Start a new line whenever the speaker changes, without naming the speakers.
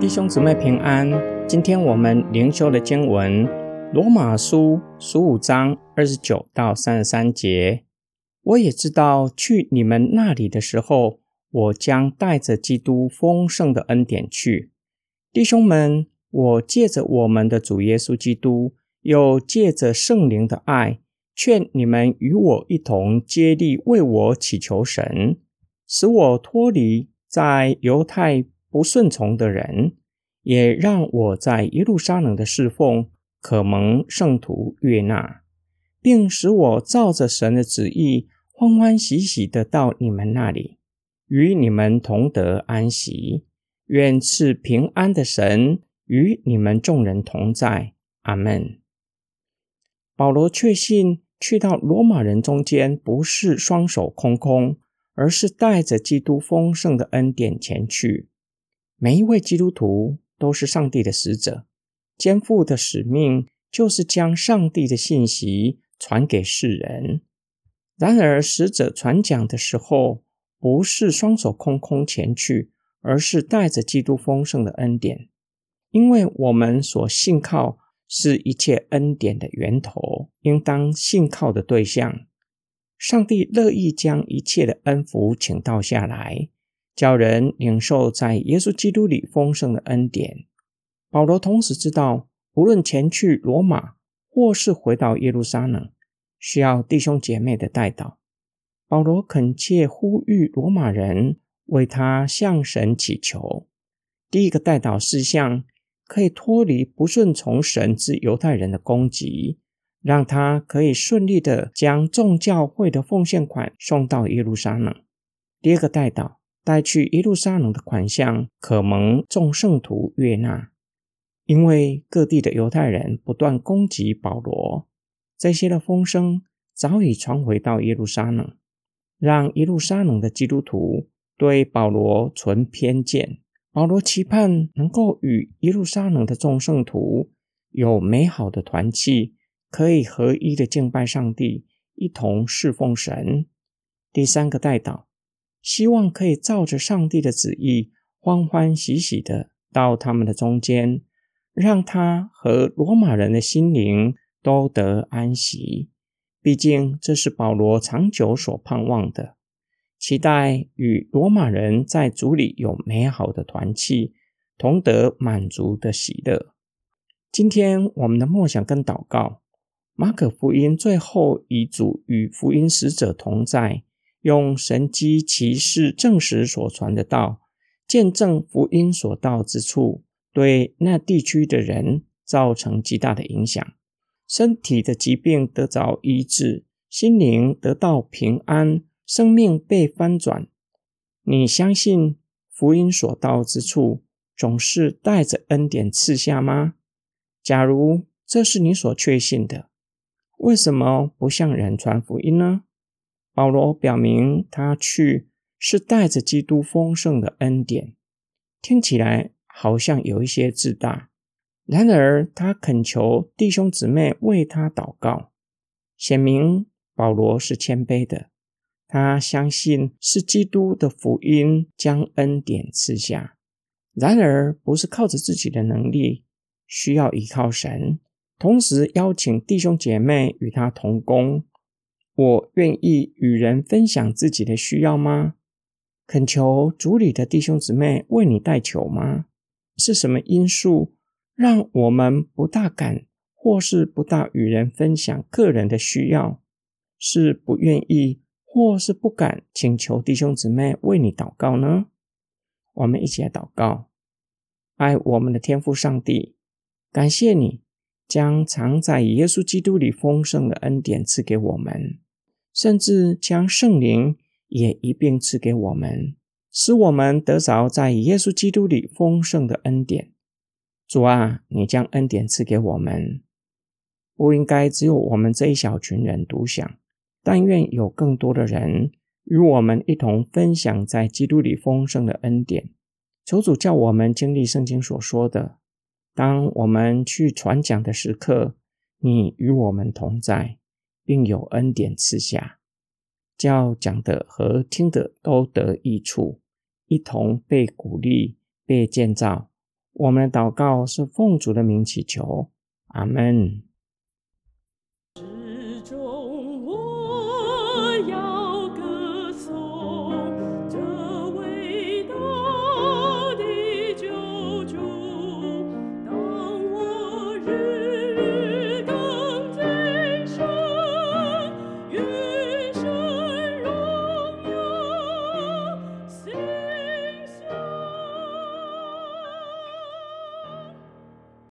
弟兄姊妹平安。今天我们灵修的经文《罗马书》十五章二十九到三十三节。我也知道，去你们那里的时候，我将带着基督丰盛的恩典去。弟兄们，我借着我们的主耶稣基督，又借着圣灵的爱，劝你们与我一同接力为我祈求神，使我脱离在犹太。不顺从的人，也让我在耶路撒冷的侍奉可蒙圣徒悦纳，并使我照着神的旨意欢欢喜喜的到你们那里，与你们同得安息。愿赐平安的神与你们众人同在。阿门。保罗确信去到罗马人中间，不是双手空空，而是带着基督丰盛的恩典前去。每一位基督徒都是上帝的使者，肩负的使命就是将上帝的信息传给世人。然而，使者传讲的时候，不是双手空空前去，而是带着基督丰盛的恩典，因为我们所信靠是一切恩典的源头，应当信靠的对象。上帝乐意将一切的恩福请到下来。叫人领受在耶稣基督里丰盛的恩典。保罗同时知道，无论前去罗马，或是回到耶路撒冷，需要弟兄姐妹的带导。保罗恳切呼吁罗马人为他向神祈求。第一个带导事项，可以脱离不顺从神之犹太人的攻击，让他可以顺利的将众教会的奉献款送到耶路撒冷。第二个带导。带去耶路撒冷的款项可蒙众圣徒悦纳，因为各地的犹太人不断攻击保罗，这些的风声早已传回到耶路撒冷，让耶路撒冷的基督徒对保罗存偏见。保罗期盼能够与耶路撒冷的众圣徒有美好的团契，可以合一的敬拜上帝，一同侍奉神。第三个代祷。希望可以照着上帝的旨意，欢欢喜喜的到他们的中间，让他和罗马人的心灵都得安息。毕竟这是保罗长久所盼望的，期待与罗马人在主里有美好的团契，同得满足的喜乐。今天我们的梦想跟祷告，马可福音最后一组与福音使者同在。用神机骑士证实所传的道，见证福音所到之处，对那地区的人造成极大的影响。身体的疾病得着医治，心灵得到平安，生命被翻转。你相信福音所到之处总是带着恩典赐下吗？假如这是你所确信的，为什么不向人传福音呢？保罗表明，他去是带着基督丰盛的恩典，听起来好像有一些自大。然而，他恳求弟兄姊妹为他祷告，显明保罗是谦卑的。他相信是基督的福音将恩典赐下，然而不是靠着自己的能力，需要依靠神。同时，邀请弟兄姐妹与他同工。我愿意与人分享自己的需要吗？恳求主里的弟兄姊妹为你代求吗？是什么因素让我们不大敢，或是不大与人分享个人的需要？是不愿意，或是不敢请求弟兄姊妹为你祷告呢？我们一起来祷告，爱我们的天父上帝，感谢你将藏在耶稣基督里丰盛的恩典赐给我们。甚至将圣灵也一并赐给我们，使我们得着在耶稣基督里丰盛的恩典。主啊，你将恩典赐给我们，不应该只有我们这一小群人独享，但愿有更多的人与我们一同分享在基督里丰盛的恩典。求主叫我们经历圣经所说的：当我们去传讲的时刻，你与我们同在。并有恩典赐下，叫讲的和听的都得益处，一同被鼓励、被建造，我们的祷告是奉主的名祈求，阿门。